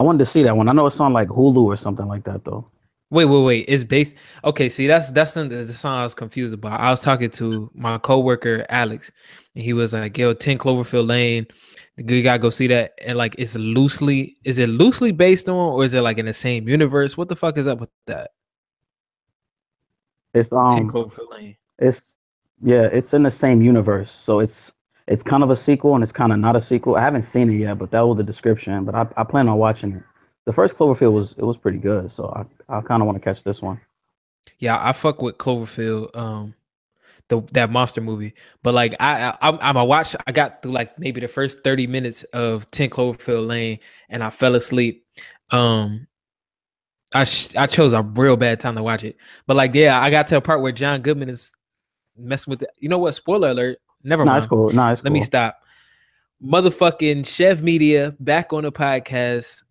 I wanted to see that one. I know it's on like Hulu or something like that though. Wait, wait, wait. It's based. Okay, see, that's that's the, the song I was confused about. I was talking to my coworker Alex, and he was like, "Yo, Ten Cloverfield Lane, you gotta go see that." And like, it's loosely, is it loosely based on, or is it like in the same universe? What the fuck is up with that? It's um, Ten Cloverfield Lane. it's yeah, it's in the same universe. So it's it's kind of a sequel and it's kind of not a sequel. I haven't seen it yet, but that was the description. But I, I plan on watching it. The first Cloverfield was it was pretty good, so I I kind of want to catch this one. Yeah, I fuck with Cloverfield. Um, the that monster movie. But like I, I I'm, a watch. I got through like maybe the first thirty minutes of Ten Cloverfield Lane, and I fell asleep. Um, I sh- I chose a real bad time to watch it. But like yeah, I got to a part where John Goodman is messing with. The, you know what? Spoiler alert. Never Nah, mind. it's cool. Nah, Let me stop. Motherfucking Chev Media back on the podcast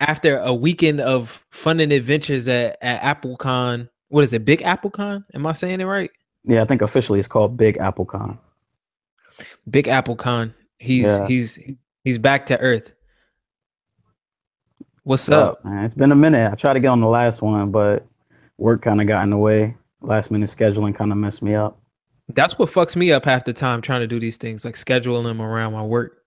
after a weekend of fun and adventures at, at AppleCon. What is it? Big AppleCon? Am I saying it right? Yeah, I think officially it's called Big AppleCon. Big AppleCon. He's Yeah. he's he's back to earth. What's up? man, it's been a minute. I tried to get on the last one, but work kind of got in the way. Last minute scheduling kind of messed me up. That's what fucks me up half the time trying to do these things, like scheduling them around my work.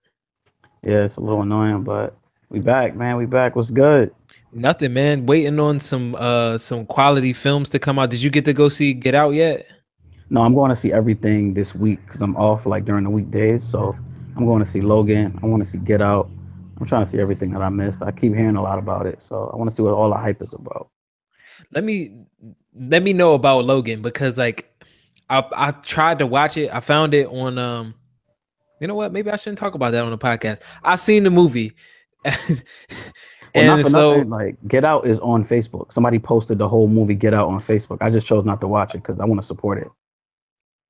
Yeah, it's a little annoying, but we back, man. We back. What's good? Nothing, man. Waiting on some uh some quality films to come out. Did you get to go see Get Out yet? No, I'm going to see everything this week because I'm off like during the weekdays. So I'm going to see Logan. I want to see Get Out. I'm trying to see everything that I missed. I keep hearing a lot about it, so I want to see what all the hype is about. let me let me know about Logan because like I I tried to watch it. I found it on um you know what? Maybe I shouldn't talk about that on the podcast. I've seen the movie. Well, and for so nothing, like Get Out is on Facebook. Somebody posted the whole movie Get Out on Facebook. I just chose not to watch it because I want to support it.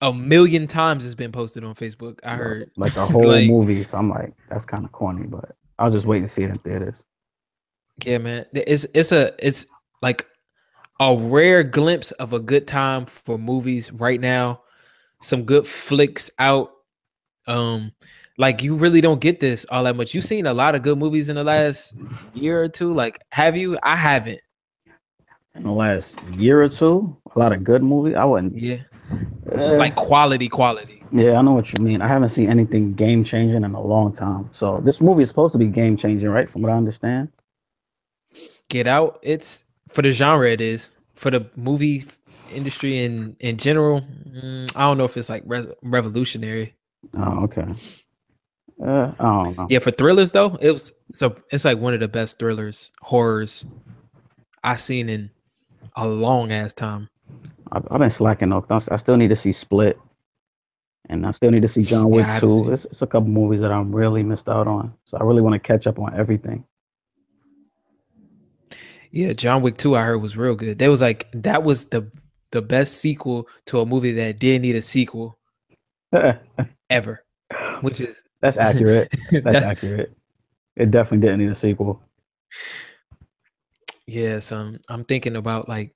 a million times it's been posted on Facebook. I heard like the whole Like, movie. So I'm like, that's kind of corny, but I'll just wait and see it in theaters. Yeah, man. It's it's a it's like a rare glimpse of a good time for movies right now. Some good flicks out. Um like you really don't get this all that much. You've seen a lot of good movies in the last year or two. Like, have you? I haven't. In the last year or two, a lot of good movies. I wouldn't. Yeah. eh, Like quality, quality. yeah, I know what you mean. I haven't seen anything game changing in a long time. So this movie is supposed to be game changing, right? From what I understand. Get out. It's for the genre it is. For the movie industry in in general, mm, I don't know if it's like re- revolutionary. Oh, okay. Uh, I don't know. Yeah, for thrillers though, it was so it's like one of the best thrillers, horrors I've seen in a long ass time. I've, I've been slacking though. 'cause I still need to see Split, and I still need to see John Yeah, Wick haven't too. It's, it's a couple movies that I'm really missed out on. So I really want to catch up on everything. Yeah, John Wick 2 I heard was real good. That was like that was the the best sequel to a movie that didn't need a sequel ever. Which is That's accurate. That's that- accurate. It definitely didn't need a sequel. Yes, um, I'm thinking about like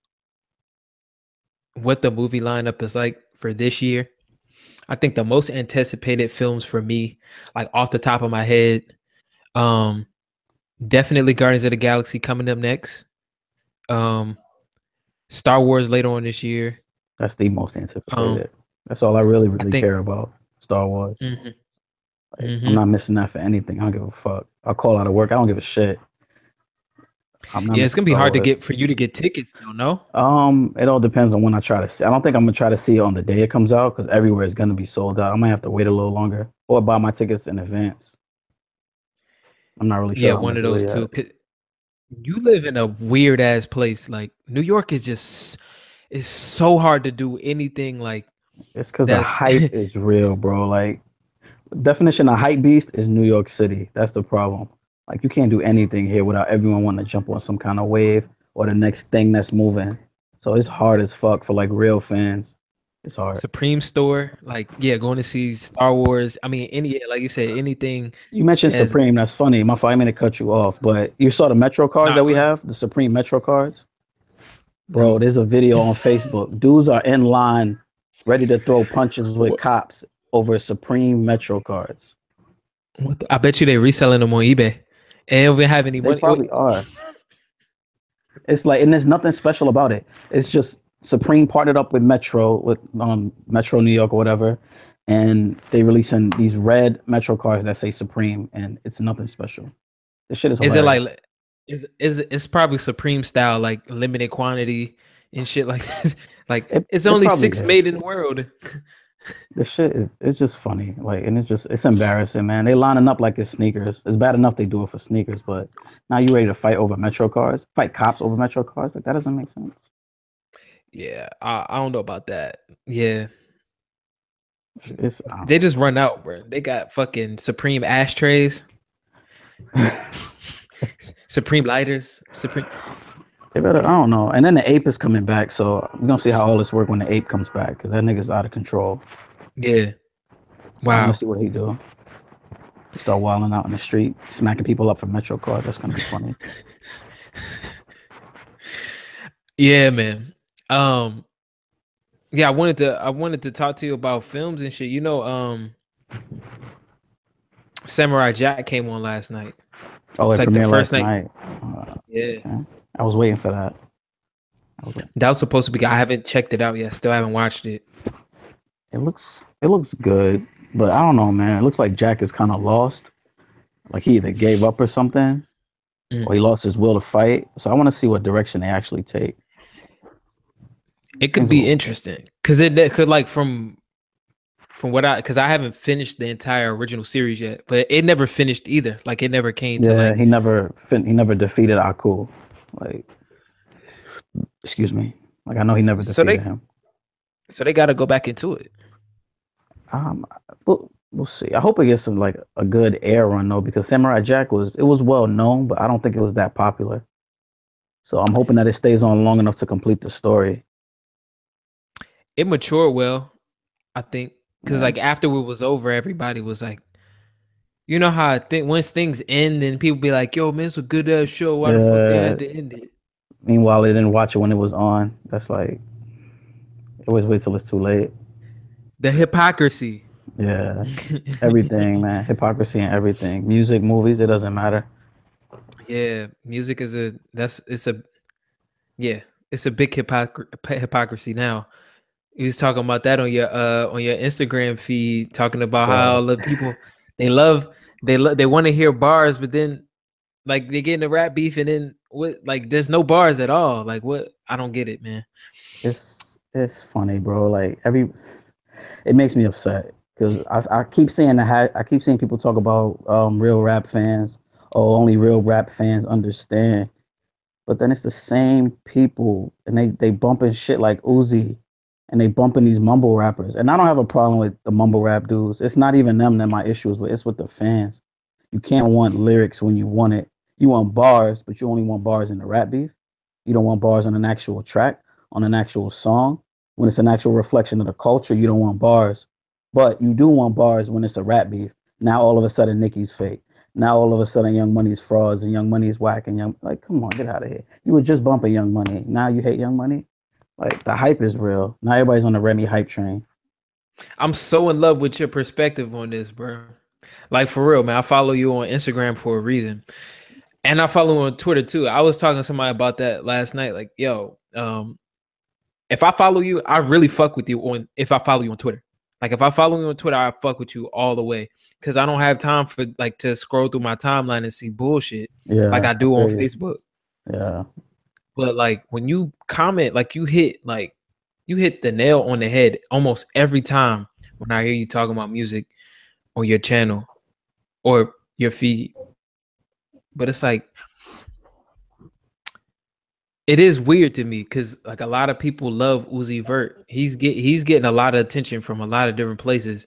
what the movie lineup is like for this year. I think the most anticipated films for me, like off the top of my head, um, definitely Guardians of the Galaxy coming up next. Um, Star Wars later on this year. That's the most anticipated. That's all I really, really Um, think- care about. Star Wars. Mhm. Like, Mhm. I'm not missing that for anything. I don't give a fuck. I'll call out of work. I don't give a shit. Yeah, it's gonna be Star hard to get for you to get tickets. Don't know. Um, it all depends on when I try to see. I don't think I'm gonna try to see it on the day it comes out because everywhere is gonna be sold out. I might have to wait a little longer or buy my tickets in advance. I'm not really sure. Yeah, one of those two. You live in a weird ass place. Like New York is just it's so hard to do anything like It's because the hype is real, bro. Like definition of hype beast is New York City. That's the problem. Like you can't do anything here without everyone wanting to jump on some kind of wave or the next thing that's moving. So it's hard as fuck for like real fans. It's hard. Supreme Store. Like yeah, going to see Star Wars. I mean, any like you said, anything. You mentioned As- Supreme. That's funny. My fault. I to cut you off, but you saw the Metro cards Nah, that we go have, the Supreme Metro cards. Bro, there's a video on Facebook. Dudes are in line, ready to throw punches with What? cops over Supreme Metro cards. What the- I bet you they're reselling them on eBay. And don't have any They money. probably are. It's like, and there's nothing special about it. It's just Supreme partnered up with Metro, with um Metro New York or whatever, and they releasing these red Metro cars that say Supreme, and it's nothing special. This shit is. Is it like is is it's probably Supreme style, like limited quantity and shit like this? Like It- it's it only six is. made in the world. This shit is it's just funny. Like and it's just it's embarrassing, man. They lining up like it's sneakers. It's bad enough they do it for sneakers, but now you ready to fight over Metro cars? Fight cops over Metro cars? Like that doesn't make sense. Yeah, I, I don't know about that. Yeah, It's, uh they just run out, bro. They got fucking Supreme ashtrays, Supreme lighters, Supreme. They better, I don't know. And then the ape is coming back, so we're gonna see how all this work when the ape comes back, because that nigga's out of control. Yeah. I'm Wow. gonna see what he do. Start wilding out in the street, smacking people up for Metro cars. That's gonna be funny. Yeah, man. Um yeah, I wanted to I wanted to talk to you about films and shit. You know, um Samurai Jack came on last night. Oh, It's it like the first night- night. Uh, Yeah. I was waiting for that. Was. That was supposed to be I haven't checked it out yet. Still haven't watched it. It looks it looks good, but I don't know, man. It looks like Jack is kind of lost. Like he either gave up or something, Mm. or he lost his will to fight. So I want to see what direction they actually take. It could be interesting because it, it could like from from what I because I haven't finished the entire original series yet, but it never finished either. Like it never came to Yeah, like he never fin- he never defeated Aku. Like, excuse me. Like I know he never So defeated they- him. so they got to go back into it. Um, we'll, we'll see. I hope it gets some like a good air run though, because Samurai Jack was it was well known, but I don't think it was that popular. So I'm hoping that it stays on long enough to complete the story. It matured well, I think, because Yeah. like after it was over, everybody was like, you know how I think once things end, then people be like, "Yo, man, it's a good ass show. Why the fuck they had to end it?" Meanwhile, they didn't watch it when it was on. That's like it always wait till it's too late. The hypocrisy. Yeah, everything, man. Hypocrisy and everything. Music, movies, it doesn't matter. Yeah, music is a that's it's a yeah, it's a big hypocr- hypocrisy now. You was talking about that on your uh on your Instagram feed, talking about Yeah. how all the people they love they love they want to hear bars, but then like they get in a rap beef and then what like there's no bars at all. Like what I don't get it, man. It's it's funny, bro. Like every, it makes me upset because I, I keep seeing the I keep seeing people talk about um real rap fans. Oh, only real rap fans understand. But then it's the same people, and they they bumping shit like Uzi, and they bumping these mumble rappers. And I don't have a problem with the mumble rap dudes. It's not even them that my issue is with. It's with the fans. You can't want lyrics when you want it. You want bars, but you only want bars in the rap beef. You don't want bars on an actual track, on an actual song. When it's an actual reflection of the culture, you don't want bars. But you do want bars when it's a rap beef. Now all of a sudden Nicki's fake. Now all of a sudden Young Money's frauds and Young Money's whack and Young like come on, get out of here. You were just bumping Young Money. Now you hate Young Money? Like the hype is real. Now everybody's on the Remy hype train. I'm so in love with your perspective on this, bro. Like for real, man. I follow you on Instagram for a reason. And I follow you on Twitter too. I was talking to somebody about that last night. Like, yo, um, if I follow you, I really fuck with you on if I follow you on Twitter. Like if I follow you on Twitter, I fuck with you all the way. Cause I don't have time for like to scroll through my timeline and see bullshit Yeah. like I do on you. Facebook. Yeah. But like when you comment, like you hit like you hit the nail on the head almost every time when I hear you talking about music on your channel or your feed. But it's like it is weird to me because like a lot of people love Uzi Vert. He's get he's getting a lot of attention from a lot of different places.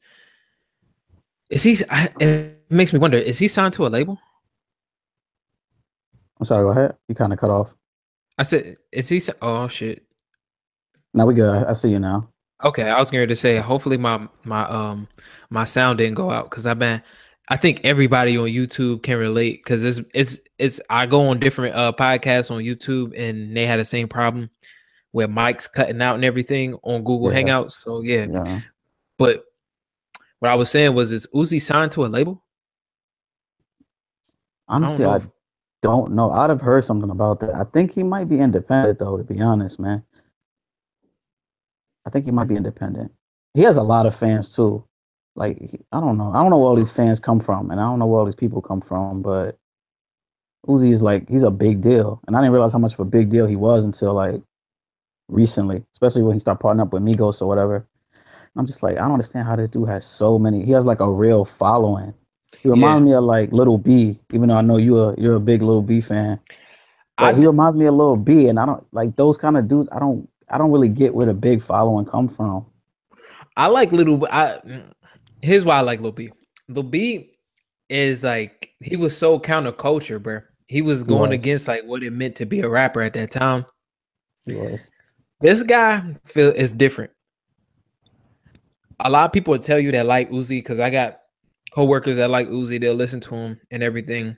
Is he? I, it makes me wonder. Is he signed to a label? I'm sorry, go ahead. You kind of cut off. I said, is he? Oh shit. Now we good. I see you now. Okay, I was going to say. Hopefully, my my um my sound didn't go out because I've been. I think everybody on YouTube can relate because it's it's it's. I go on different uh podcasts on YouTube and they had the same problem where mics cutting out and everything on Google Yeah. Hangouts. So yeah, Yeah. but what I was saying was, is Uzi signed to a label? Honestly, I don't, I don't know. I'd have heard something about that. I think he might be independent though, to be honest, man. I think he might be independent. He has a lot of fans too. Like I don't know. I don't know where all these fans come from, and I don't know where all these people come from, but Uzi is like he's a big deal, and I didn't realize how much of a big deal he was until like recently, especially when he started partnering up with Migos or whatever. I'm just like, I don't understand how this dude has so many. He has like a real following. He reminds yeah. me of like Lil B, even though I know you're a you're a big Lil B fan. But he reminds me of Lil B, and I don't like those kind of dudes. I don't I don't really get where the big following come from. I like Little. I here's why I like Little B. Lil B is like he was so counterculture, bro. He was going he was. against like what it meant to be a rapper at that time. This guy feel is different. A lot of people will tell you that like Uzi because I got coworkers that like Uzi. They'll listen to him and everything.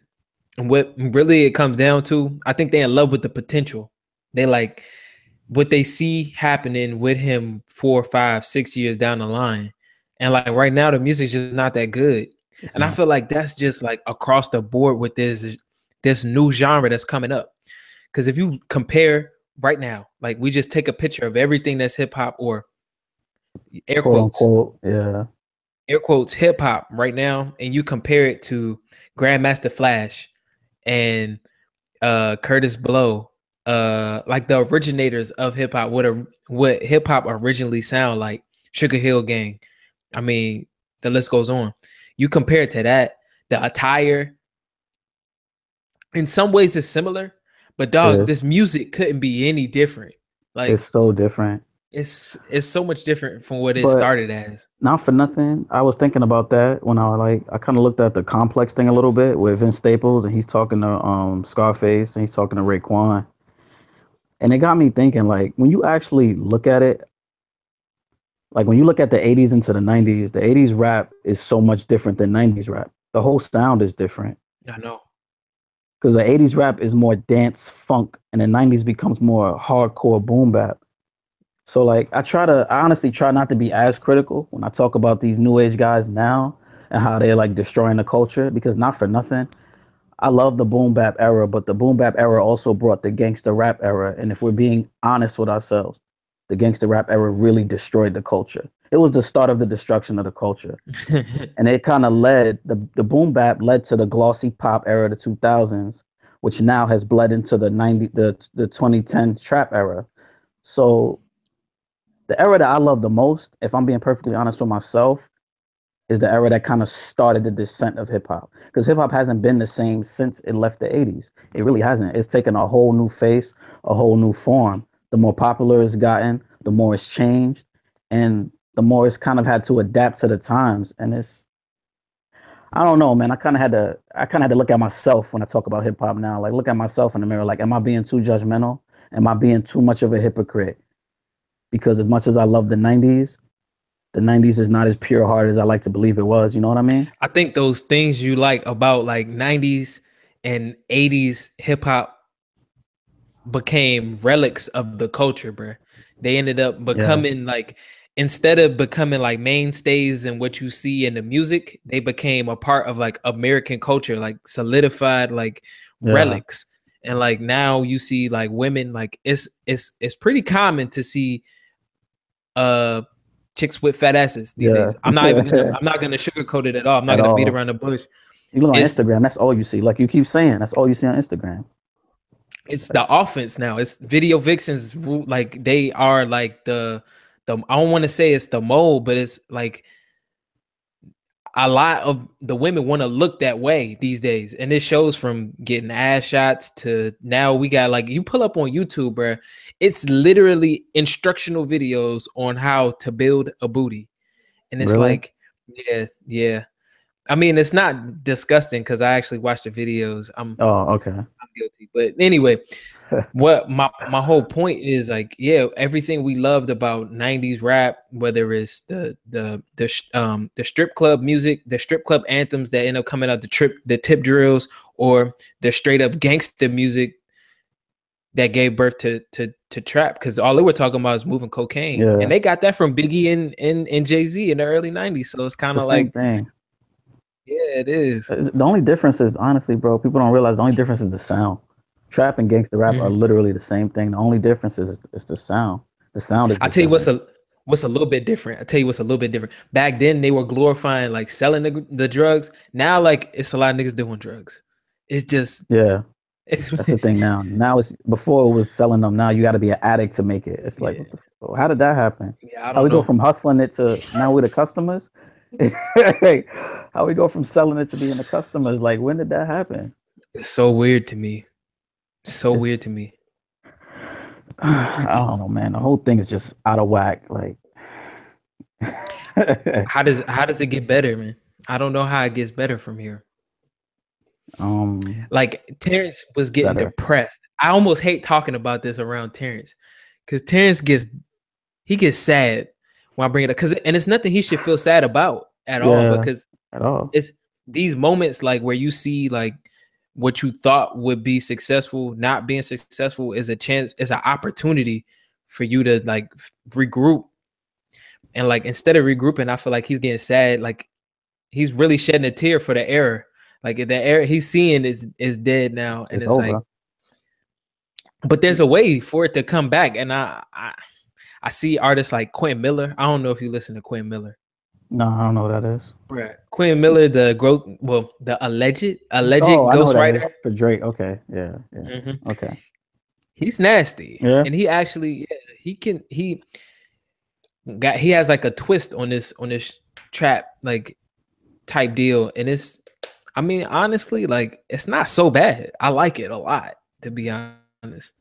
And what really it comes down to, I think they're in love with the potential. They like what they see happening with him four, five, six years down the line. And like right now, the music's just not that good. It's and not. I feel like that's just like across the board with this this new genre that's coming up. Because if you compare right now, like we just take a picture of everything that's hip hop or air Quote, quotes, unquote, yeah, air quotes hip hop right now, and you compare it to Grandmaster Flash and uh Kurtis Blow, uh, like the originators of hip hop, what a what hip hop originally sound like, Sugar Hill Gang. I mean, the list goes on. You compare it to that, the attire, in some ways it's similar, but dog, this music couldn't be any different. Like it's so different. It's it's so much different from what it but started as. Not for nothing. I was thinking about that when I like I kind of looked at the complex thing a little bit with Vince Staples and he's talking to um Scarface and he's talking to Raekwon. And it got me thinking like when you actually look at it like when you look at the 80s into the 90s, the 80s rap is so much different than 90s rap. The whole sound is different. I know because the 80s rap is more dance funk and the 90s becomes more hardcore boom bap so like i try to i honestly try not to be as critical when i talk about these new age guys now and how they're like destroying the culture because not for nothing i love the boom bap era but the boom bap era also brought the gangster rap era and if we're being honest with ourselves the gangster rap era really destroyed the culture it was the start of the destruction of the culture. and it kind of led the, the boom bap led to the glossy pop era of the 2000s, which now has bled into the 90 the, the 2010 trap era. So the era that I love the most, if I'm being perfectly honest with myself, is the era that kind of started the descent of hip hop. Because hip hop hasn't been the same since it left the 80s. It really hasn't. It's taken a whole new face, a whole new form. The more popular it's gotten, the more it's changed. And the more it's kind of had to adapt to the times. And it's, I don't know, man. I kind of had to, I kind of had to look at myself when I talk about hip hop now. Like, look at myself in the mirror. Like, am I being too judgmental? Am I being too much of a hypocrite? Because as much as I love the '90s, the 90s is not as pure heart as I like to believe it was. You know what I mean? I think those things you like about like 90s and 80s hip hop became relics of the culture, bro. They ended up becoming yeah. like instead of becoming like mainstays in what you see in the music, they became a part of like American culture, like solidified like yeah. relics. And like now you see like women like it's it's it's pretty common to see uh chicks with fat asses these yeah. days. I'm not even gonna, I'm not gonna sugarcoat it at all. I'm not at gonna all. beat around the bush. You look on it's, Instagram, that's all you see. Like you keep saying, that's all you see on Instagram. It's the offense now. It's video vixens like they are like the the I don't want to say it's the mold, but it's like a lot of the women want to look that way these days. And it shows from getting ass shots to now we got like you pull up on YouTube, bro. It's literally instructional videos on how to build a booty. And it's really? like, yeah, yeah. I mean, it's not disgusting because I actually watched the videos. I'm oh okay. Guilty. But anyway, what my my whole point is like, yeah, everything we loved about '90s rap, whether it's the the the um the strip club music, the strip club anthems that end up coming out the trip the tip drills, or the straight up gangster music that gave birth to to to trap because all they were talking about is moving cocaine, yeah. and they got that from Biggie and and, and Jay Z in the early '90s. So it's kind of like. Thing Yeah, it is. The only difference is honestly, bro. People don't realize the only difference is the sound. Trap and gangster rap mm-hmm. are literally the same thing. The only difference is is the sound. The sound. I tell you what's a what's a little bit different. I tell you what's a little bit different. Back then they were glorifying like selling the, the drugs. Now like it's a lot of niggas doing drugs. It's just yeah. That's the thing now. Now it's before it was selling them. Now you got to be an addict to make it. It's like, yeah. the, how did that happen? Yeah, I don't how we know. go from hustling it to now we're the customers? how we go from selling it to being the customers? Like, when did that happen? It's so weird to me. So it's, weird to me. I don't know, man. The whole thing is just out of whack. Like, how does how does it get better, man? I don't know how it gets better from here. Um, like Terrence was getting better. depressed. I almost hate talking about this around Terrence because Terrence gets he gets sad when I bring it up. Because and it's nothing he should feel sad about at yeah, all because at all. It's these moments like where you see like what you thought would be successful not being successful is a chance is an opportunity for you to like regroup. And like instead of regrouping i feel like he's getting sad like he's really shedding a tear for the error. Like the error he's seeing is is dead now and it's, it's like but there's a way for it to come back and I, I i see artists like quentin miller. I don't know if you listen to quentin miller no, I don't know what that is. Right. Quinn Miller, the growth, well, the alleged alleged oh, ghostwriter for Drake. Okay, yeah, yeah. Mm-hmm. Okay. He's nasty. Yeah. And he actually, yeah, he can. He got. He has like a twist on this on this trap like type deal, and it's. I mean, honestly, like it's not so bad. I like it a lot, to be honest.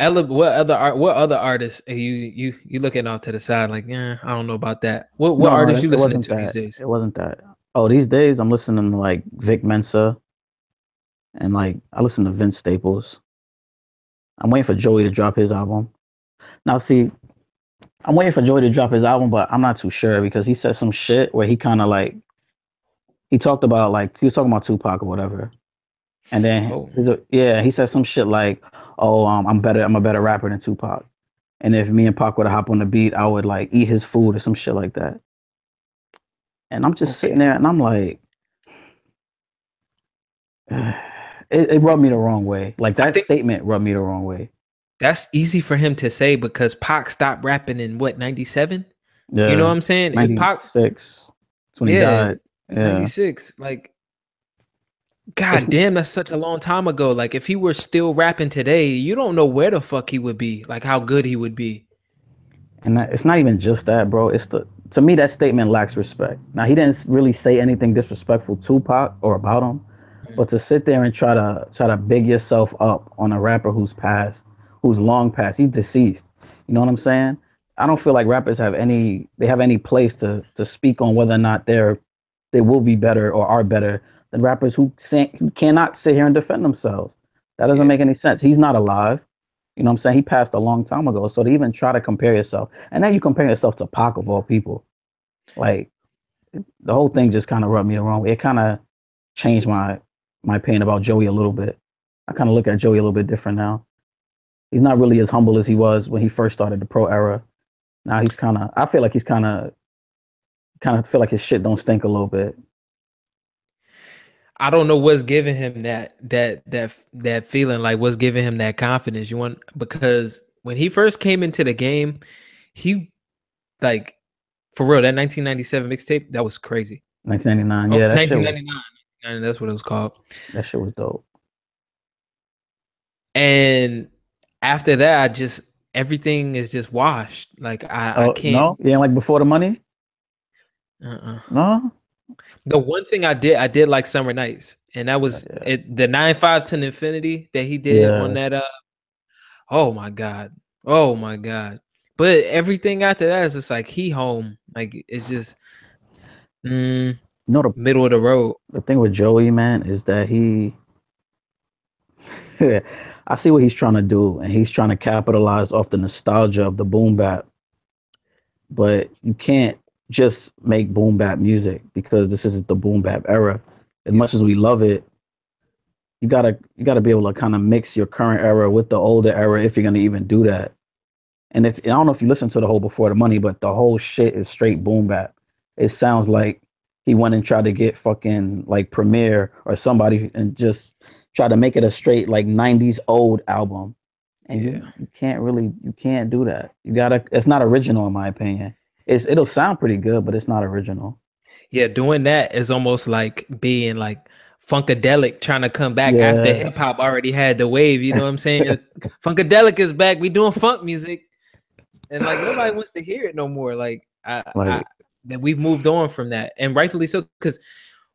Uh, what other art? What other artists are you you you looking off to the side? Like, yeah, I don't know about that. What what no, artists you listening to that. these days? It wasn't that. Oh, these days I'm listening to like Vic Mensa, and like I listen to Vince Staples. I'm waiting for Joey to drop his album. Now, see, I'm waiting for Joey to drop his album, but I'm not too sure because he said some shit where he kind of like he talked about like he was talking about Tupac or whatever, and then oh. yeah, he said some shit like, oh, um, I'm better, I'm a better rapper than Tupac. And if me and Pac would hop on the beat, I would like eat his food or some shit like that. And I'm just okay. sitting there and I'm like, it, it, rubbed me the wrong way. Like that statement rubbed me the wrong way. That's easy for him to say because Pac stopped rapping in what, 97? Yeah. You know what I'm saying? 96. Pac, when yeah, died. Yeah. 96. Like God damn, that's such a long time ago. Like if he were still rapping today, you don't know where the fuck he would be. Like how good he would be. And that, it's not even just that, bro. It's the to me that statement lacks respect. Now he didn't really say anything disrespectful to Pac or about him, but to sit there and try to try to big yourself up on a rapper who's passed, who's long passed, he's deceased. You know what I'm saying? I don't feel like rappers have any they have any place to to speak on whether or not they're they will be better or are better than rappers who, say, who cannot sit here and defend themselves. That doesn't yeah. make any sense. He's not alive. You know what I'm saying? He passed a long time ago. So to even try to compare yourself, and then you compare yourself to Pac of all people, like the whole thing just kind of rubbed me the wrong way. It kind of changed my my opinion about Joey a little bit. I kind of look at Joey a little bit different now. He's not really as humble as he was when he first started the pro era. Now he's kind of. I feel like he's kind of, kind of feel like his shit don't stink a little bit. I don't know what's giving him that that that that feeling like what's giving him that confidence. You want because when he first came into the game, he like for real that 1997 mixtape that was crazy. 1999, yeah, oh, 1999, was, that's what it was called. That shit was dope. And after that, I just everything is just washed. Like I, oh, I can't. No, yeah, like before the money. Uh-uh. No, the one thing I did, I did like Summer Knights, and that was yeah. it, the nine five ten infinity that he did yeah. on that. Uh, oh my god, oh my god! But everything after that is just like he home, like it's just, mm, no, the middle of the road. The thing with Joey, man, is that he. I see what he's trying to do, and he's trying to capitalize off the nostalgia of the boom bap. But you can't just make boom bap music because this isn't the boom bap era. As much as we love it, you gotta you gotta be able to kind of mix your current era with the older era if you're gonna even do that. And if I don't know if you listen to the whole before the money, but the whole shit is straight boom bap. It sounds like he went and tried to get fucking like Premier or somebody and just try to make it a straight like 90s old album. And Yeah. you, you can't really you can't do that. You gotta it's not original in my opinion. It's it'll sound pretty good, but it's not original. Yeah, doing that is almost like being like funkadelic trying to come back after hip hop already had the wave. You know what I'm saying? funkadelic is back. We doing funk music, and like nobody wants to hear it no more. Like, I, I Like- that we've moved on from that, and rightfully so. Because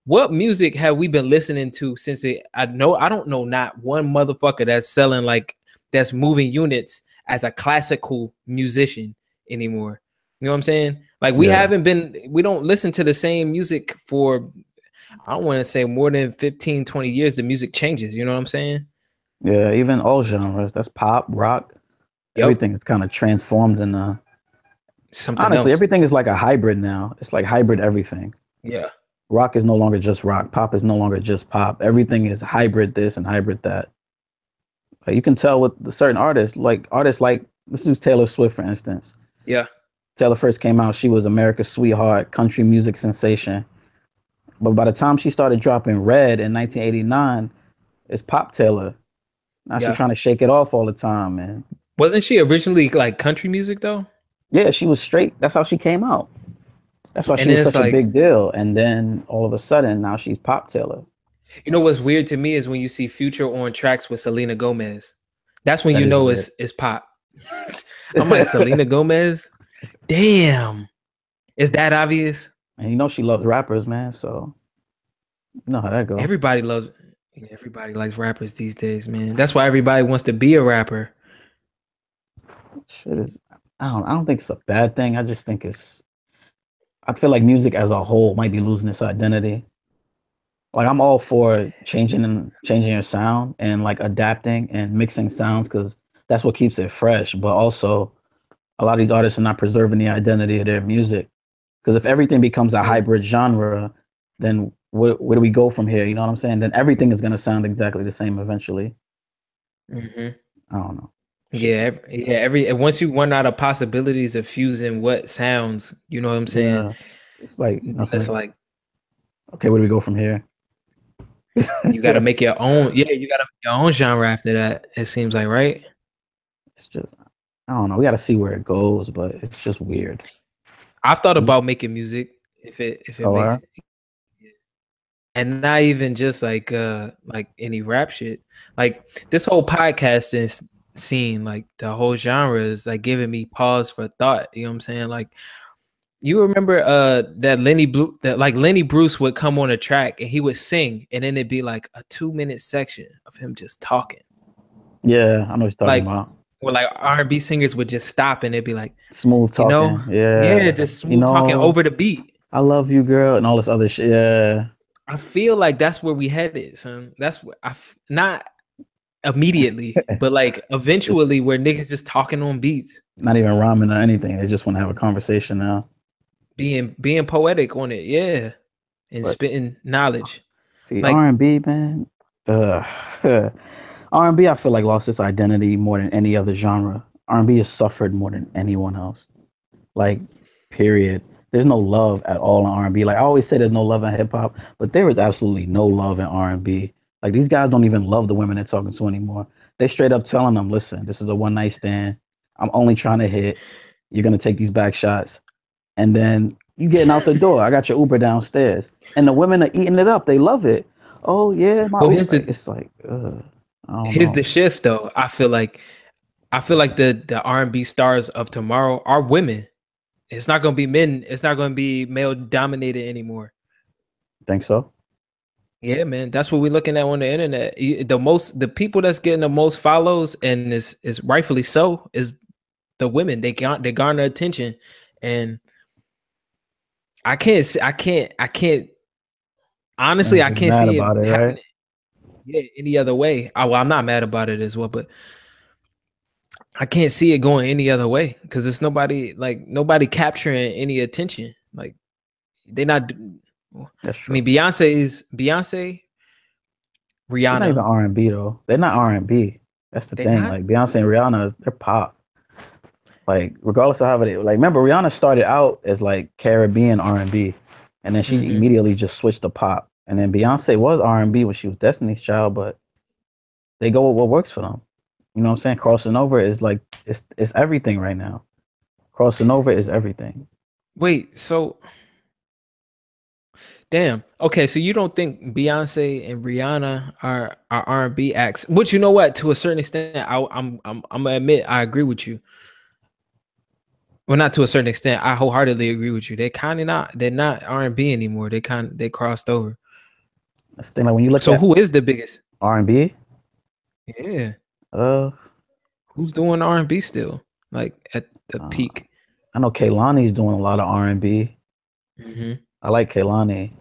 what music have we been listening to since it? I know I don't know not one motherfucker that's selling like that's moving units as a classical musician anymore. You know what I'm saying? Like we Yeah. haven't been we don't listen to the same music for I don't want to say more than 15 20 years the music changes, you know what I'm saying? Yeah, even all genres. That's pop, rock. Yep. Everything is kind of transformed in uh Something honestly, else. everything is like a hybrid now. It's like hybrid everything. yeah. rock is no longer just rock. Pop is no longer just pop. Everything is hybrid this and hybrid that. Like you can tell with the certain artists, like artists like this is Taylor Swift for instance. Yeah. Taylor first came out, she was America's sweetheart, country music sensation. But by the time she started dropping Red in 1989, it's pop Taylor. Now Yeah. she's trying to shake it off all the time, man. Wasn't she originally like country music though? Yeah, she was straight. That's how she came out. That's why she And was such like- a big deal. And then all of a sudden, now she's pop Taylor. You know what's weird to me is when you see Future on tracks with Selena Gomez. That's when That you know weird. it's it's pop. I'm like Selena Gomez. Damn. Is that obvious? And you know she loves rappers, man. So you know how that goes. Everybody loves everybody likes rappers these days, man. That's why everybody wants to be a rapper. Shit is I don't I don't think it's a bad thing. I just think it's I feel like music as a whole might be losing its identity. Like I'm all for changing and changing your sound and like adapting and mixing sounds because that's what keeps it fresh. But also, a lot of these artists are not preserving the identity of their music. Because if everything becomes a hybrid genre, then where, where do we go from here? You know what I'm saying? Then everything is gonna sound exactly the same eventually. hmm I don't know. Yeah, yeah. Every once you run out of possibilities of fusing what sounds, you know what I'm saying? Yeah. Like It's like okay, where do we go from here? you got to make your own. Yeah, you got to make your own genre after that. It seems like right. It's just I don't know. We got to see where it goes, but it's just weird. I've thought about making music if it if it Oh, makes? Yeah. and not even just like uh like any rap shit. Like this whole podcasting scene, like the whole genre is like giving me pause for thought. You know what I'm saying? Like you remember uh that Lenny Blue that like Lenny Bruce would come on a track and he would sing and then it'd be like a two minute section of him just talking. Yeah, I know what you're talking Like, about. Or like R and B singers would just stop and it'd be like, Smooth you talking. know, yeah. yeah, just You smooth talking over the beat. I love you, girl, and all this other shit. Yeah. I feel like that's where we headed, son. That's what I f- not immediately, but like eventually, where niggas just talking on beats, Not even rhyming or anything. They just want to have a conversation now. being being poetic on it, yeah, and But- spitting knowledge. See, Like- R and B, man. Uh, R and B, I feel like lost its identity more than any other genre. R and B has suffered more than anyone else. Like, period. There's no love at all in R and B. Like I always say, there's no love in hip hop, but there is absolutely no love in R and B. Like these guys don't even love the women they're talking to anymore. They straight up telling them, "Listen, this is a one night stand. I'm only trying to hit. You're gonna take these back shots, and then you getting out the door. I got your Uber downstairs, and the women are eating it up. They love it. Oh yeah, my Well, Uber. here's the- it's like, uh, Here's know. the shift, though. I feel like, I feel like the the R and B stars of tomorrow are women. It's not gonna be men. It's not gonna be male dominated anymore. think so. Yeah, man, that's what we're looking at on the internet. The most, the people that's getting the most follows, and is is rightfully so, is the women. They got they garner attention, and I can't, I can't, I can't. Honestly, I can't see it, it, right? Yeah, any other way. I, well, I'm not mad about it as well, but I can't see it going any other way because it's nobody like nobody capturing any attention. Like they're not. That's I mean, Beyonce is Beyonce, They're not even R and B though. They're not R and B. That's the They thing. not? Like Beyonce and Rihanna, they're pop. Like regardless of how they like, remember Rihanna started out as like Caribbean R and B, and then she Mhm. immediately just switched to pop. And then Beyonce was R and B when she was Destiny's Child, but they go with what works for them. You know what I'm saying? Crossing over is like it's it's everything right now. Crossing over is everything. Wait, so damn. Okay, so you don't think Beyonce and Rihanna are are R and B acts? Which you know what, to a certain extent, I, I'm I'm I'm gonna admit I agree with you. Well, not to a certain extent. I wholeheartedly agree with you. They kind of not. They're not R and B anymore. They kind they crossed over. That's the thing. Like when you look So at who is the biggest? R and B, Yeah, uh, who's doing R and B still? Like at the Uh, peak. I know Kehlani's doing a lot of R and B. hmm I like Kehlani.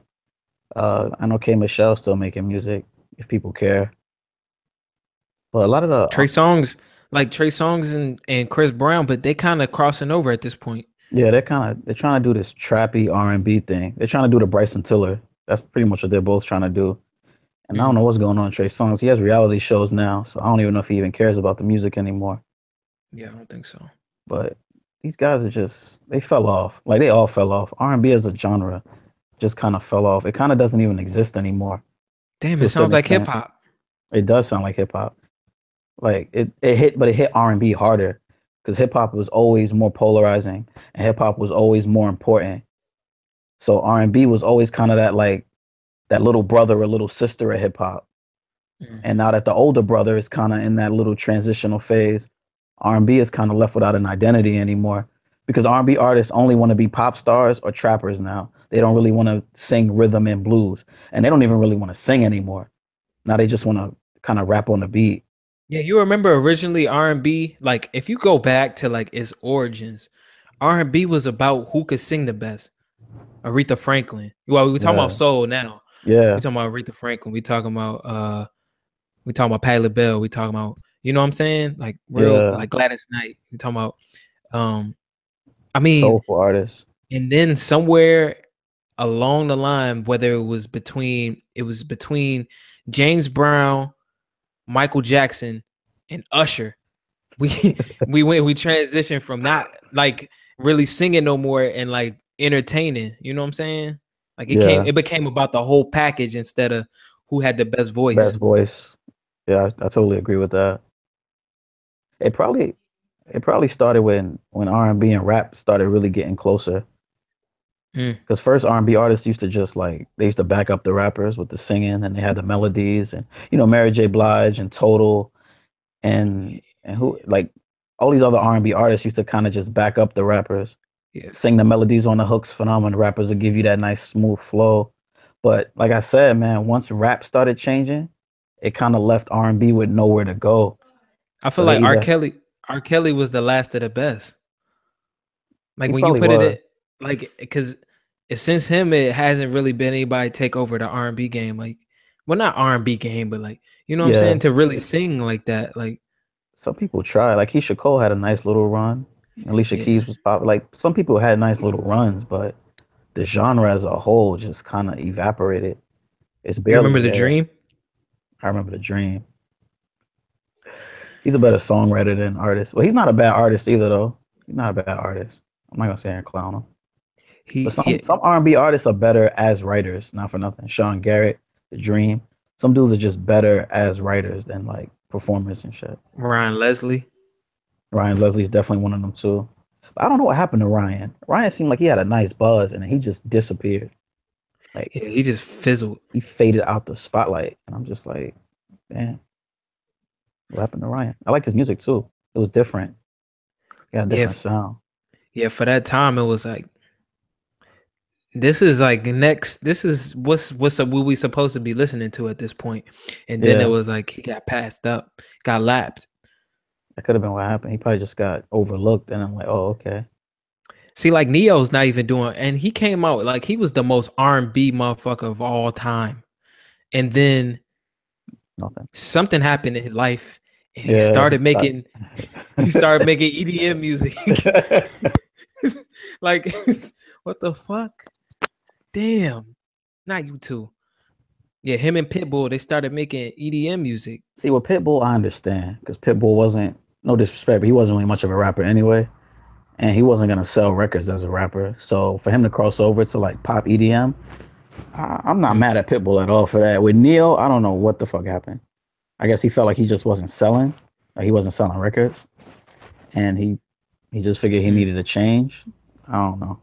Uh, I know K Michelle's still making music if people care. But a lot of the Trey Songz, like Trey Songz and and Chris Brown, but they kind of crossing over at this point. yeah, they're kind of they're trying to do this trappy R and B thing. They're trying to do the Bryson Tiller. That's pretty much what they're both trying to do. And I don't mm-hmm. know what's going on with Trey Songz. He has reality shows now, so I don't even know if he even cares about the music anymore. Yeah, I don't think so. But these guys are just they fell off. Like they all fell off. R and B as a genre just kind of fell off. It kind of doesn't even exist anymore. Damn, it sounds like hip hop. It does sound like hip hop. Like it, it hit, but it hit R and B harder because hip hop was always more polarizing and hip hop was always more important. So R and B was always kind of that like that little brother or little sister of hip hop. Mhm. And now that the older brother is kind of in that little transitional phase, R and B is kind of left without an identity anymore because R and B artists only want to be pop stars or trappers now. They don't really want to sing rhythm and blues, and they don't even really want to sing anymore. Now they just want to kind of rap on the beat. Yeah, you remember originally R and B, like if you go back to like its origins, R and B was about who could sing the best. Aretha Franklin. Well, we talking Yeah. about soul now. Yeah, We talking about Aretha Franklin. We talking about uh, we talking about Patti LaBelle. We talking about you know what I'm saying, like real Yeah. like Gladys Knight. We talking about um, I mean, soulful artists. and then somewhere along the line whether it was between it was between james brown michael jackson and usher we we went we transitioned from not like really singing no more and like entertaining you know what i'm saying like it came it became about the whole package instead of who had the best voice Best voice. Yeah, I, I totally agree with that. It probably it probably started when when R and B and rap started really getting closer. Mm. Because first R and B artists used to just like they used to back up the rappers with the singing and they had the melodies and you know Mary J. Blige and Total and and who like all these other R and B artists used to kind of just back up the rappers. Yeah. Sing the melodies on the hooks phenomenal. Rappers will give you that nice smooth flow. But like i said man once rap started changing it kind of left r&b with nowhere to go. I feel So like r kelly r kelly was the last of the best. Like He when you put was. it in, like because since him it hasn't really been anybody take over the r&b game. Like well not r&b game but like you know what i'm saying? To really sing like that like some people try. Like Keyshia Cole had a nice little run alicia Yeah. keys was pop like some people had nice little runs but the genre as a whole just kind of evaporated. It's you barely remember the dream? I remember the dream. He's a better songwriter than artist. Well he's not a bad artist either though. He's not a bad artist. I'm not gonna say and clown. Him he But some yeah, some R and B artists are better as writers, not for nothing. Sean Garrett, The Dream. Some dudes are just better as writers than like performers and shit. ryan leslie Ryan Leslie is definitely one of them too. But I don't know what happened to Ryan. Ryan seemed like he had a nice buzz and he just disappeared. Like yeah he just fizzled he faded out the spotlight. And I'm just like, man, what happened to Ryan? I like his music too. It was different. He had a Yeah. different sound. yeah for that time it was like this is like next this is what's what's what we supposed to be listening to at this point. point and then Yeah. it was like he got passed up got lapped That could have been what happened. He probably just got overlooked and I'm like, oh, okay. See, like Ne-Yo's not even doing, and he came out like he was the most R and B motherfucker of all time, and then Nothing. something happened in his life, and he started making he started making EDM music. like, what the fuck? Damn, not you two. Yeah, him and Pitbull they started making EDM music. See, with Pitbull, I understand because Pitbull wasn't no disrespect, but he wasn't really much of a rapper anyway. and he wasn't gonna sell records as a rapper. So for him to cross over to like pop EDM, I, I'm not mad at Pitbull at all for that. With Ne-Yo, I don't know what the fuck happened. I guess he felt like he just wasn't selling, like he wasn't selling records, and he he just figured he needed a change. I don't know.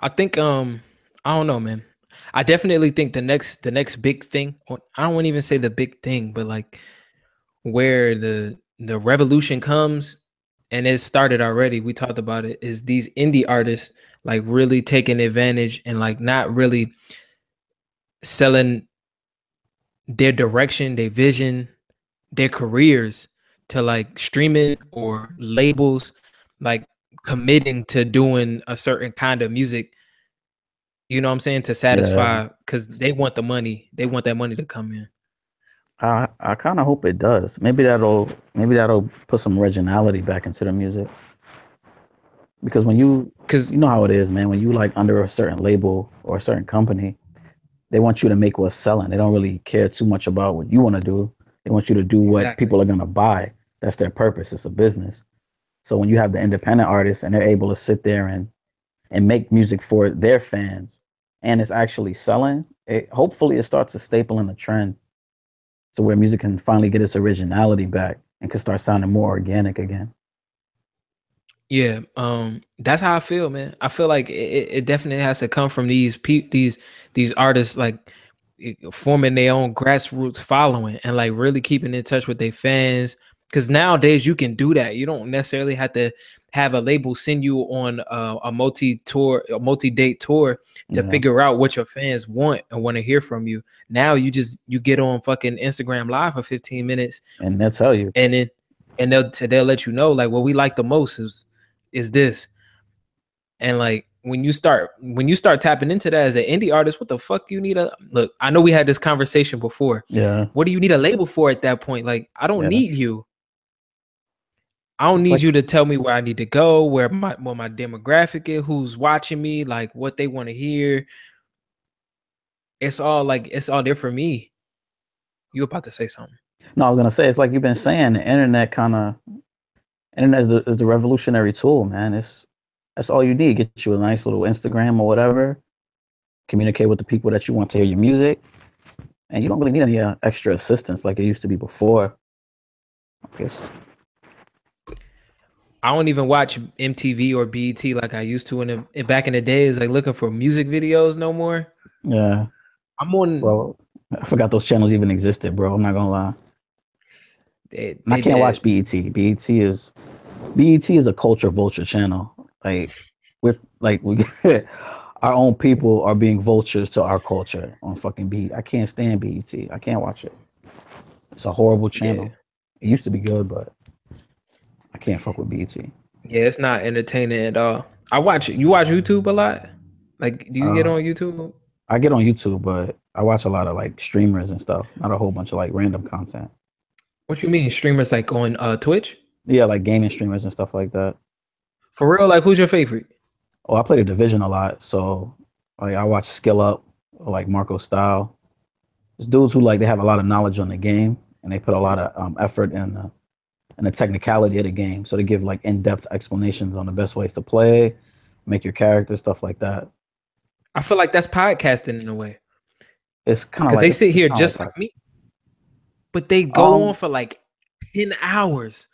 I think um I don't know, man. I definitely think the next the next big thing, I don't want to even say the big thing, but like where the the revolution comes and it started already. We talked about it. Is these indie artists like really taking advantage and like not really selling their direction, their vision, their careers to like streaming or labels, like committing to doing a certain kind of music. You know what I'm saying? To satisfy because yeah. they want the money. They want that money to come in. I I kind of hope it does. Maybe that'll maybe that'll put some originality back into the music. Because when you, because you know how it is, man. When you like under a certain label or a certain company, they want you to make what's selling. They don't really care too much about what you want to do. They want you to do what exactly. people are gonna buy. That's their purpose. It's a business. So when you have the independent artists and they're able to sit there and and make music for their fans, and it's actually selling, it hopefully it starts to staple in the trend so where music can finally get its originality back and can start sounding more organic again. Yeah, um, that's how I feel, man. I feel like it, it definitely has to come from these pe- these these artists like forming their own grassroots following and like really keeping in touch with their fans. Because nowadays you can do that. You don't necessarily have to have a label send you on uh, a, a multi tour, a multi date tour to yeah. figure out what your fans want and want to hear from you. Now you just you get on fucking Instagram live for 15 minutes and they'll tell you, and then and they'll they'll let you know like what we like the most is is this, and like when you start when you start tapping into that as an indie artist, what the fuck you need a look? I know we had this conversation before. Yeah. What do you need a label for at that point? Like I don't yeah. need you. I don't need like, you to tell me where I need to go, where my what my demographic is, who's watching me, like what they want to hear. It's all like it's all there for me. You about to say something? No, I was gonna say it's like you've been saying. The internet kind of, internet is the, is the revolutionary tool, man. It's that's all you need. Get you a nice little Instagram or whatever. Communicate with the people that you want to hear your music, and you don't really need any uh, extra assistance like it used to be before. I guess I don't even watch MTV or BET like I used to in the back in the days, like looking for music videos no more. Yeah. I'm on Well, I forgot those channels even existed, bro. I'm not gonna lie. They, they I can't did. watch BET. BET is BET is a culture vulture channel. Like with like we our own people are being vultures to our culture on fucking BET. I can't stand BET. I can't watch it. It's a horrible channel. Yeah. It used to be good, but can't fuck with BET. Yeah, it's not entertaining at all. I watch you watch YouTube a lot. Like, do you uh, get on YouTube? I get on YouTube, but I watch a lot of like streamers and stuff, not a whole bunch of like random content. What you mean streamers like on uh Twitch? Yeah, like gaming streamers and stuff like that. For real, like who's your favorite? Oh, I play the division a lot, so like I watch Skill Up or like Marco Style. It's dudes who like they have a lot of knowledge on the game and they put a lot of um, effort in uh, and the technicality of the game. So they give like in-depth explanations on the best ways to play, make your character, stuff like that. I feel like that's podcasting in a way. It's kind of because like, they sit here just like, like me, but they go um, on for like ten hours.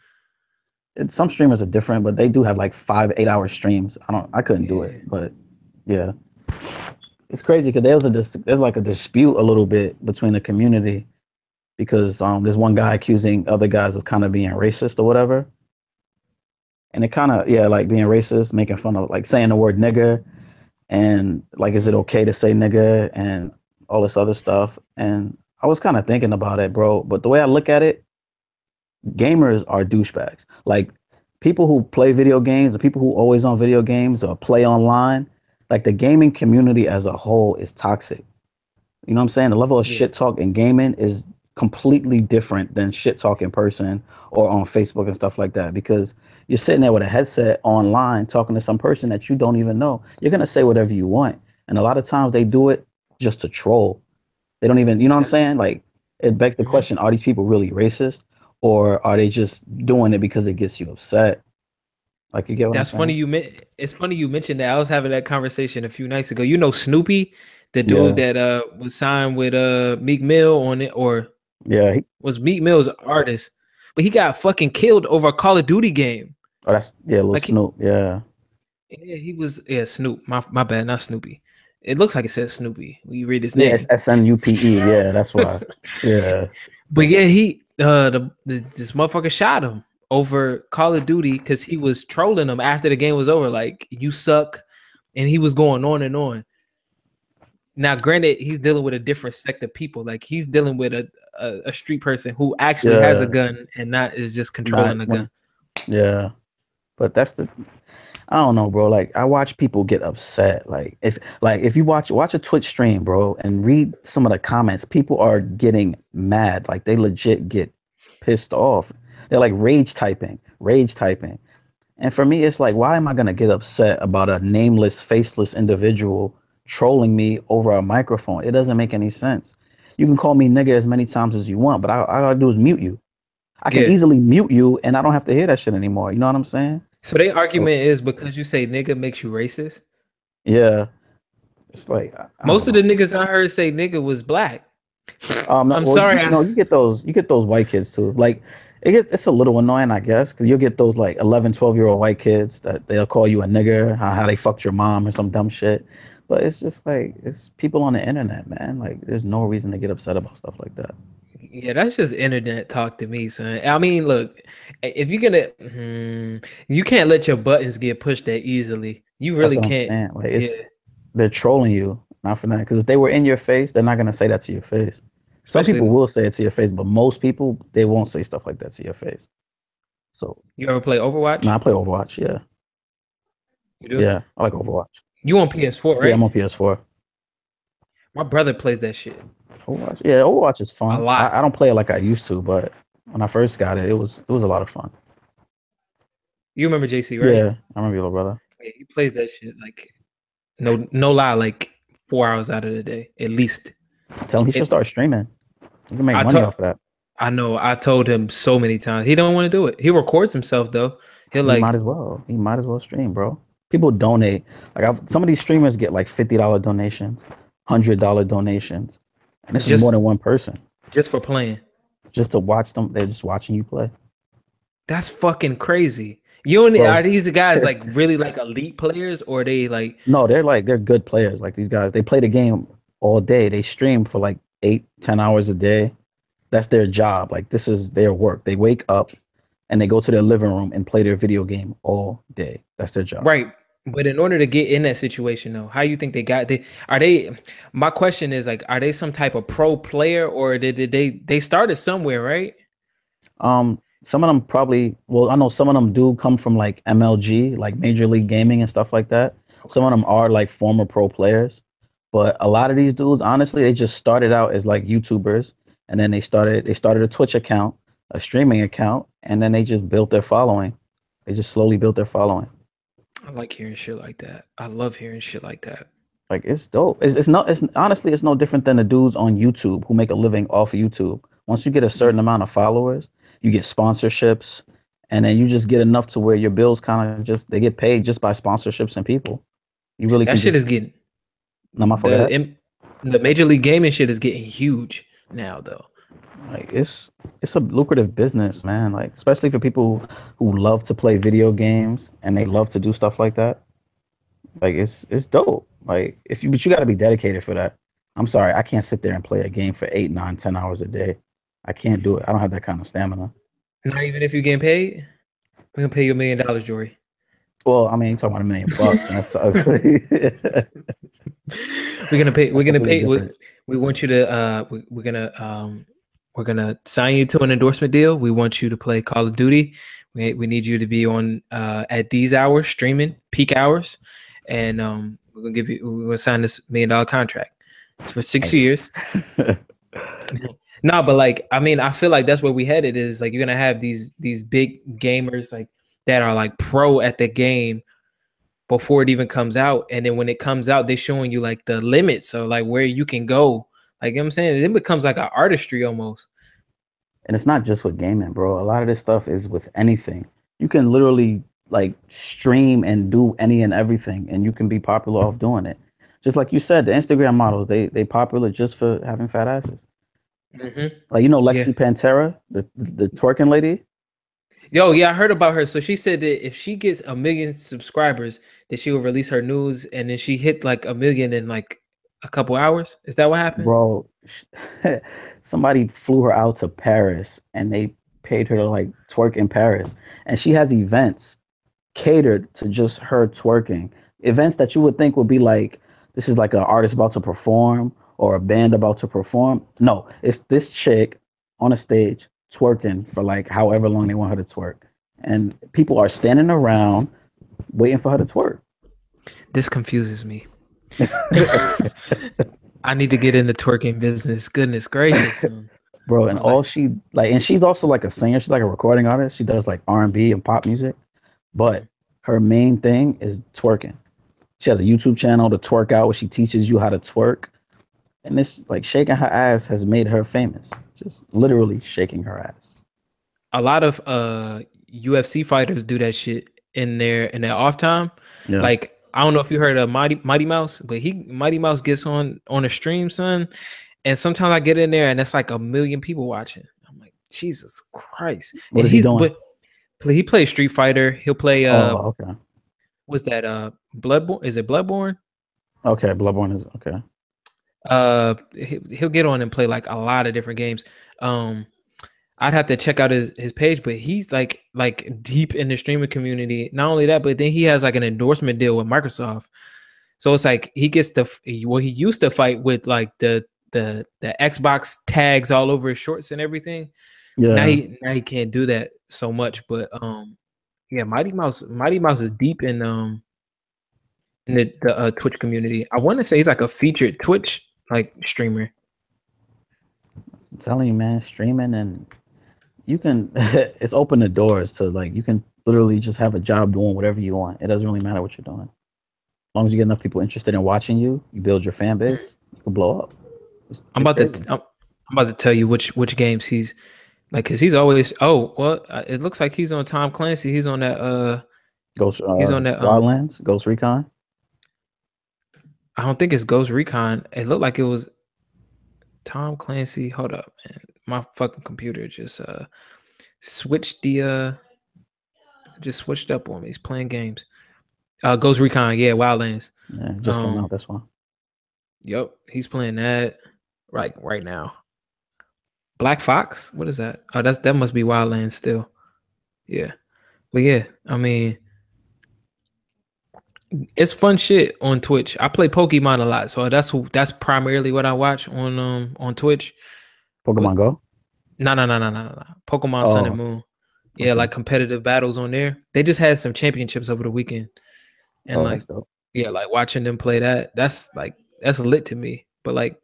It, some streamers are different, but they do have like five, eight hour streams. I don't, I couldn't yeah. do it, but yeah, it's crazy because there was a there's like a dispute a little bit between the community because um, there's one guy accusing other guys of kind of being racist or whatever. And it kind of, yeah, like being racist, making fun of, like saying the word nigger and like, is it okay to say nigger and all this other stuff. And I was kind of thinking about it, bro. But the way I look at it, gamers are douchebags. Like people who play video games, the people who always on video games or play online, like the gaming community as a whole is toxic. You know what I'm saying? The level of yeah. shit talk in gaming is completely different than shit talk in person or on Facebook and stuff like that because you're sitting there with a headset online talking to some person that you don't even know. You're going to say whatever you want. And a lot of times they do it just to troll. They don't even, you know what I'm saying? Like it begs the mm-hmm. question, are these people really racist or are they just doing it because it gets you upset? Like you get what That's I'm funny you men- it's funny you mentioned that. I was having that conversation a few nights ago. You know Snoopy, the dude that uh was signed with uh Meek Mill on it or Yeah. He, was Meek Mill's artist, but he got fucking killed over a Call of Duty game. oh, that's yeah, little Like he- Snupe. Yeah. Yeah, he was yeah, Snupe. My my bad, not Snoopy. It looks like it says Snoopy when you read his Yeah, name. it's S N U P E. Yeah, that's why. yeah. But yeah, he uh the, the this motherfucker shot him over Call of Duty because he was trolling him after the game was over, like you suck, and he was going on and on. Now, granted, he's dealing with a different sect of people. Like he's dealing with a a, a street person who actually has a gun and not is just controlling Not the gun. Yeah. But that's the I don't know, bro. Like I watch people get upset. Like if like if you watch watch a Twitch stream, bro, and read some of the comments, people are getting mad. Like they legit get pissed off. They're like rage typing, rage typing. And for me, it's like, why am I gonna get upset about a nameless, faceless individual trolling me over a microphone? It doesn't make any sense. You can call me nigga as many times as you want, but I, all I gotta do is mute you. I can Yeah. easily mute you, and I don't have to hear that shit anymore. You know what I'm saying? So their argument is because you say nigga makes you racist. Yeah. It's like Most of the niggas I heard say nigga was black. Um, I'm well, sorry, You, I- know, you get those. You get those white kids too. Like it gets. It's a little annoying, I guess, because you'll get those like 11, 12 year old white kids that they'll call you a nigger, how, how they fucked your mom or some dumb shit. But it's just like it's people on the internet, man. Like there's no reason to get upset about stuff like that. Yeah, that's just internet talk to me, son. I mean, look, if you're gonna, hmm, you can't let your buttons get pushed that easily. You really can't. Like it's yeah, they're trolling you, not for that. Because if they were in your face, they're not gonna say that to your face. Some especially people will say it to your face, but most people they won't say stuff like that to your face. So you ever play Overwatch? no, I play Overwatch. Yeah, You do? yeah, I like Overwatch. You on PS4, right? Yeah, I'm on PS4. My brother plays that shit. Overwatch. Yeah, Overwatch is fun. A lot. I, I don't play it like I used to, but when I first got it, it was it was a lot of fun. You remember JC, right? Yeah, I remember your little brother. Yeah, he plays that shit like no no lie, like four hours out of the day at least. Tell him he should It- start streaming. You can make I money told- off of that. I know. I told him so many times. He don't want to do it. He records himself though. He'll he like might as well. He might as well stream, bro. People donate. Like I've, some of these streamers get like fifty dollar donations, hundred dollar donations, and this is more than one person just for playing. just to watch them. They're just watching you play. That's fucking crazy. You and Bro. are these guys like really like elite players or they like No, they're like they're good players. Like these guys, they play the game all day. They stream for like eight, ten hours a day. That's their job. Like this is their work. They wake up and they go to their living room and play their video game all day. That's their job. right? But in order to get in that situation though, how you think they got they are they my question is like are they some type of pro player or did, did they they started somewhere, right? Um, some of them probably. Well, I know some of them do come from like MLG, like Major League Gaming and stuff like that. Some of them are like former pro players, but a lot of these dudes, honestly, they just started out as like YouTubers, and then they started they started a Twitch account, a streaming account, and then they just built their following. They just slowly built their following. I like hearing shit like that. I love hearing shit like that. Like it's dope. It's it's not. It's honestly, it's no different than the dudes on YouTube who make a living off of YouTube. Once you get a certain mm-hmm. amount of followers, you get sponsorships, and then you just get enough to where your bills kind of just they get paid just by sponsorships and people. You really That shit just, is getting no, my fault, the, ahead. the major league gaming shit is getting huge now though. Like it's it's a lucrative business, man. Like especially for people who love to play video games and they love to do stuff like that. Like it's it's dope. Like if you but you got to be dedicated for that. I'm sorry, I can't sit there and play a game for eight, nine, ten hours a day. I can't do it. I don't have that kind of stamina. Not even if you getting paid, we're gonna pay you a million dollars, Jory. Well, I mean, talking about a million bucks. We're gonna pay. We're gonna pay. We, we want you to. Uh, we, we're gonna. Um, we're gonna sign you to an endorsement deal. We want you to play Call of Duty. We we need you to be on uh at these hours streaming peak hours, and um, we're gonna give you. We're gonna sign this million dollar contract. It's for six years. No, but like I mean, I feel like that's where we headed is like you're gonna have these these big gamers like that are like pro at the game before it even comes out, and then when it comes out, they're showing you like the limits of like where you can go. Like you know what I'm saying, it becomes like an artistry almost. And it's not just with gaming, bro. A lot of this stuff is with anything. You can literally like stream and do any and everything, and you can be popular off doing it. Just like you said, the Instagram models they they popular just for having fat asses. Mm-hmm. Like you know Yeah. Lexi Pantera, the the twerking lady. Yo, yeah, I heard about her. So she said that if she gets a million subscribers, that she will release her news, and then she hit like a million in like a couple hours. Is that what happened? Bro, somebody flew her out to Paris and they paid her to like twerk in Paris. And she has events catered to just her twerking. Events that you would think would be like, this is like an artist about to perform or a band about to perform. No, it's this chick on a stage twerking for like however long they want her to twerk. And people are standing around waiting for her to twerk. This confuses me. I need to get in the twerking business. Goodness gracious. bro and I all she like and she's also like a singer. She's like a recording artist. She does like r&b and pop music. But her main thing is twerking. She has a youtube channel to twerk out where she teaches you how to twerk. And this like shaking her ass has made her famous. Just literally shaking her ass. A lot of uh UFC fighters do that shit in their in their off time. yeah. Like I don't know if you heard of Mighty Mighty Mouse, but he Mighty Mouse gets on on a stream, son, and sometimes I get in there and it's like a million people watching. I'm like, Jesus Christ! What is he he's doing? but he plays Street Fighter. He'll play uh, oh okay what's that? Uh, Bloodborne? Is it Bloodborne? okay bloodborne is okay Uh, he, he'll get on and play like a lot of different games. Um, I'd have to check out his his page, but he's like like deep in the streaming community. Not only that, but then he has like an endorsement deal with Microsoft. So it's like he gets to f- he- well, he used to fight with like the the the Xbox tags all over his shorts and everything. yeah Now he now he can't do that so much. But um, yeah, Mighty Mouse Mighty Mouse is deep in um in the, the uh, Twitch community. I want to say he's like a featured Twitch like streamer. I'm telling you man streaming and you can it's open the doors to like you can literally just have a job doing whatever you want it doesn't really matter what you're doing as long as you get enough people interested in watching you you build your fan base you can blow up It's- I'm about to crazy. I'm, I'm about to tell you which which games he's like because he's always oh well uh, it looks like he's on Tom Clancy. He's on that uh ghost uh, he's on that, um, wildlands ghost recon I don't think it's Ghost Recon. It looked like it was Tom Clancy. Hold up, man. My fucking computer just uh switched the uh just switched up on me. He's playing games. Uh Ghost Recon, yeah, Wildlands. yeah just came um, out this one Yep, he's playing that right right now. Black Fox, what is that? Oh, that's that must be Wildlands still. Yeah, but yeah, I mean, it's fun shit on Twitch. I play Pokemon a lot, so that's who that's primarily what I watch on um on Twitch. pokemon go No, no, no, no, no, no. Pokemon Sun and Oh, Moon. Yeah, okay. like competitive battles on there. They just had some championships over the weekend, and oh, like yeah, like watching them play that, that's like that's lit to me. But like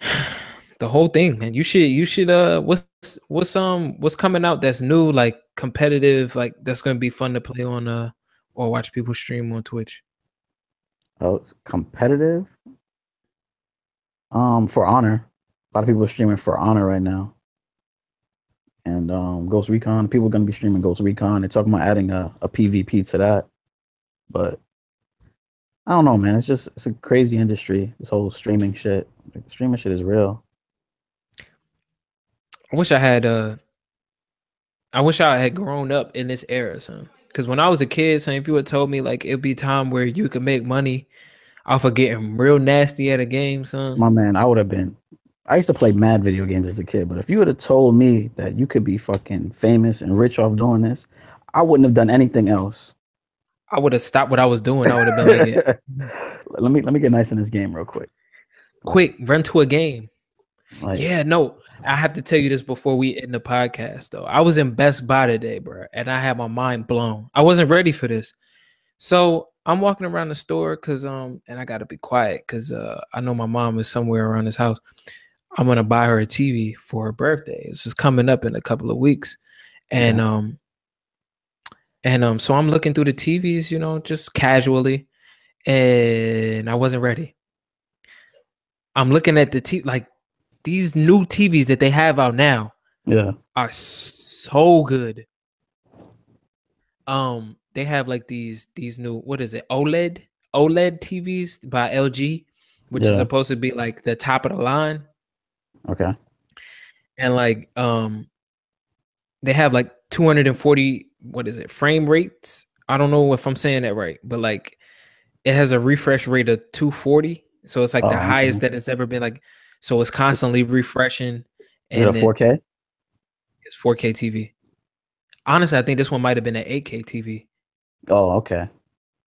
the whole thing, man. You should you should uh what's what's um what's coming out that's new, like competitive, like that's gonna be fun to play on uh or watch people stream on Twitch. oh it's competitive? Um for honor. A lot of people are streaming for honor right now. And um ghost recon people are going to be streaming ghost recon. They're talking about adding a, a pvp to that. But i don't know man. It's just it's a crazy industry this whole streaming shit. Like, streaming shit is real. I wish I had uh I wish I had grown up in this era, son. Because when I was a kid, son, if you had told me like it'd be time where you could make money off of getting real nasty at a game, son. my man i would have been i used to play mad video games as a kid but if you would have told me that you could be fucking famous and rich off doing this i wouldn't have done anything else I would have stopped what I was doing. I would have been like, yeah, let me let me get nice in this game real quick. quick, run to a game. Like, Yeah, no, I have to tell you this before we end the podcast, though. I was in Best Buy today, bro, and I had my mind blown. I wasn't ready for this. So I'm walking around the store because um, and I gotta be quiet because uh, I know my mom is somewhere around this house. I'm gonna buy her a TV for her birthday. It's just coming up in a couple of weeks, and Yeah. um, and um, so I'm looking through the TVs, you know, just casually, and I wasn't ready. I'm looking at the T like these new TVs that they have out now Yeah. are so good. Um, they have like these these new what is it OLED OLED TVs by LG, which is supposed to be like the top of the line, Okay. and like um, they have like 240 what is it frame rates? I don't know if I'm saying that right, but like it has a refresh rate of 240, so it's like Oh, the okay. highest that it's ever been. Like, so it's constantly refreshing, Is it a 4K? it's 4K TV. Honestly, I think this one might have been an 8K TV. Oh, okay.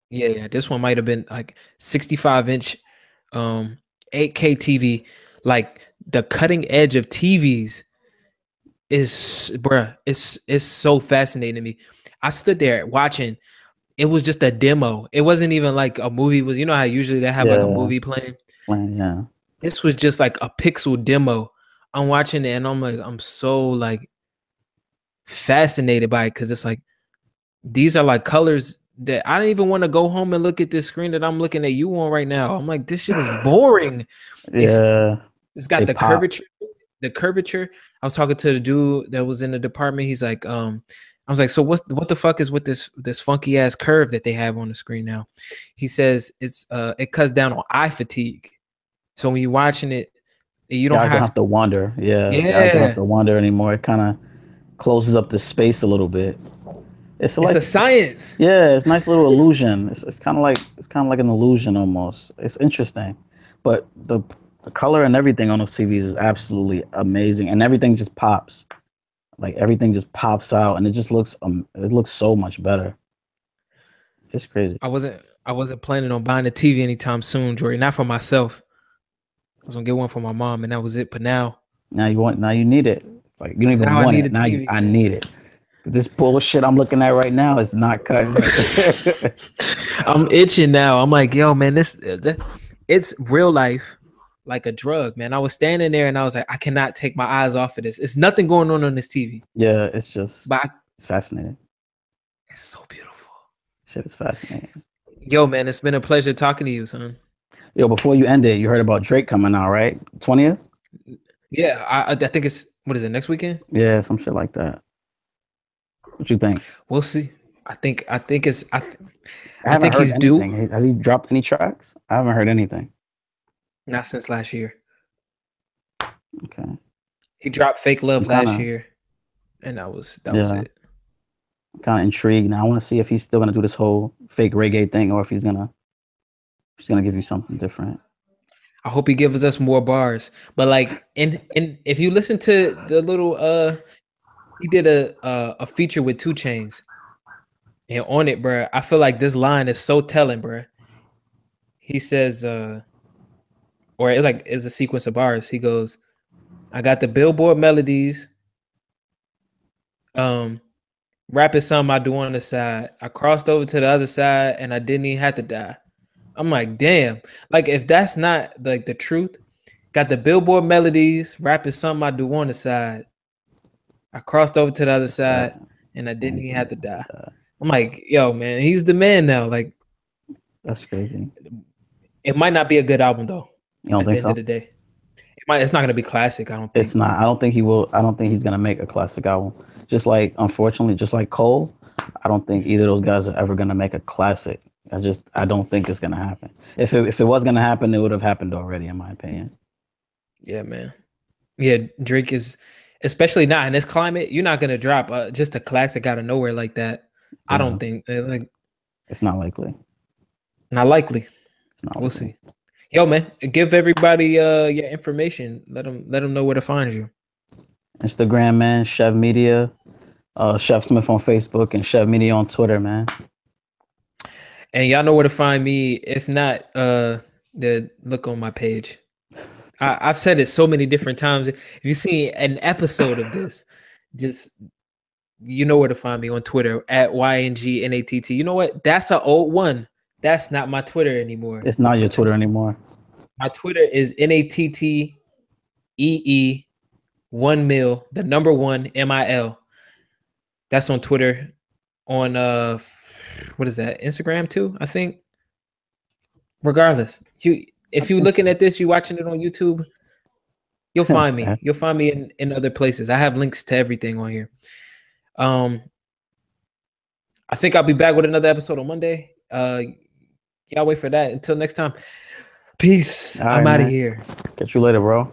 Yeah, yeah. This one might have been like 65 inch, um, 8K TV. Like the cutting edge of TVs is, bruh, it's it's so fascinating to me. I stood there watching. It was just a demo. It wasn't even like a movie. Was you know how usually they have like a movie playing. Plan, yeah. This was just like a pixel demo. I'm watching it and I'm like, I'm so like fascinated by it because it's like these are like colors that I don't even want to go home and look at this screen that I'm looking at you on right now. I'm like, this shit is boring. It's- Yeah. It's got They the pop. curvature. The curvature. I was talking to the dude that was in the department. He's like, um, I was like, so what's what the fuck is with this this funky ass curve that they have on the screen now? He says it's uh it cuts down on eye fatigue. So when you're watching it, you don't have, don't have to wander. Yeah. Guys don't Yeah. have to wander anymore. It kind of closes up the space a little bit. It's it's like a science. Yeah, it's a nice little illusion. It's it's kind of like it's kind of like an illusion almost. It's interesting, but the the color and everything on those TVs is absolutely amazing, and everything just pops. Like everything just pops out, and it just looks um it looks so much better. It's crazy. I wasn't I wasn't planning on buying a TV anytime soon, Jory. Not for myself. I was gonna get one for my mom, and that was it. But now, Now you want now you need it. Like you don't even want it. Now you, I need it. This bullshit I'm looking at right now is not cutting. I'm itching now. I'm like, yo, man, this uh, th- it's real life, like a drug, man. I was standing there and I was like, I cannot take my eyes off of this. It's nothing going on on this TV, yeah, it's just but I, it's fascinating. it's so beautiful. Shit is fascinating. Yo, man, it's been a pleasure talking to you, son. Yo, before you end it, you heard about Drake coming out, right? Twentieth. Yeah, I, I I think it's what is it next weekend? Yeah, some shit like that. What you think? We'll see. I think I think it's I, th- I haven't think he's due. anything. Has he dropped any tracks? I haven't heard anything. not since last year. Okay. He dropped "Fake Love" kinda- last year, and that was that was it. Kind of intrigued. Now I want to see if he's still gonna do this whole fake reggae thing, or if he's gonna he's gonna give you something different. I hope he gives us more bars. But like in in if you listen to the little uh he did a uh, a feature with 2 Chainz. And on it, bruh, I feel like this line is so telling, bruh. He says, uh, or it's like it's a sequence of bars. He goes, I got the billboard melodies. Um rap is something I do on the side. I crossed over to the other side and I didn't even have to die. I'm like, damn. Like if that's not like the truth, got the billboard melodies, rap is something I do on the side. I crossed over to the other side and I didn't even have to die. I'm like, yo, man, he's the man now. Like, That's crazy. it might not be a good album though. You don't at the think end so? of the day, it might. It's not gonna be classic. I don't think. It's not. I don't think he will. I don't think he's gonna make a classic album. Just like, unfortunately, just like Cole, I don't think either of those guys are ever gonna make a classic. I just, I don't think it's gonna happen. If it, if it was gonna happen, it would have happened already, in my opinion. Yeah, man. Yeah, Drake is, especially not in this climate. You're not gonna drop uh, just a classic out of nowhere like that. I don't think. uh, Like, It's not likely. not likely. It's not. We'll likely. see. Yo, man, give everybody uh your information. Let them let them know where to find you. Instagram, man. Chev Media, uh, Chev Smith on Facebook, and Chev Media on Twitter, man. And y'all know where to find me. If not, uh, the look on my page. I, I've said it so many different times. If you see an episode of this, just you know where to find me on Twitter at YNGNATT. You know what? That's an old one. That's not my Twitter anymore. It's not your Twitter anymore. My Twitter is N A T T E E one mil, the number one M I L. That's on Twitter. On uh what is that? Instagram too, I think. Regardless. You if you're looking at this, you're watching it on YouTube, You'll find me. You'll find me in, in other places. I have links to everything on here. Um, I think I'll be back with another episode on Monday. Uh, y'all wait for that. Until next time, peace. I'm out of here. Catch you later, bro.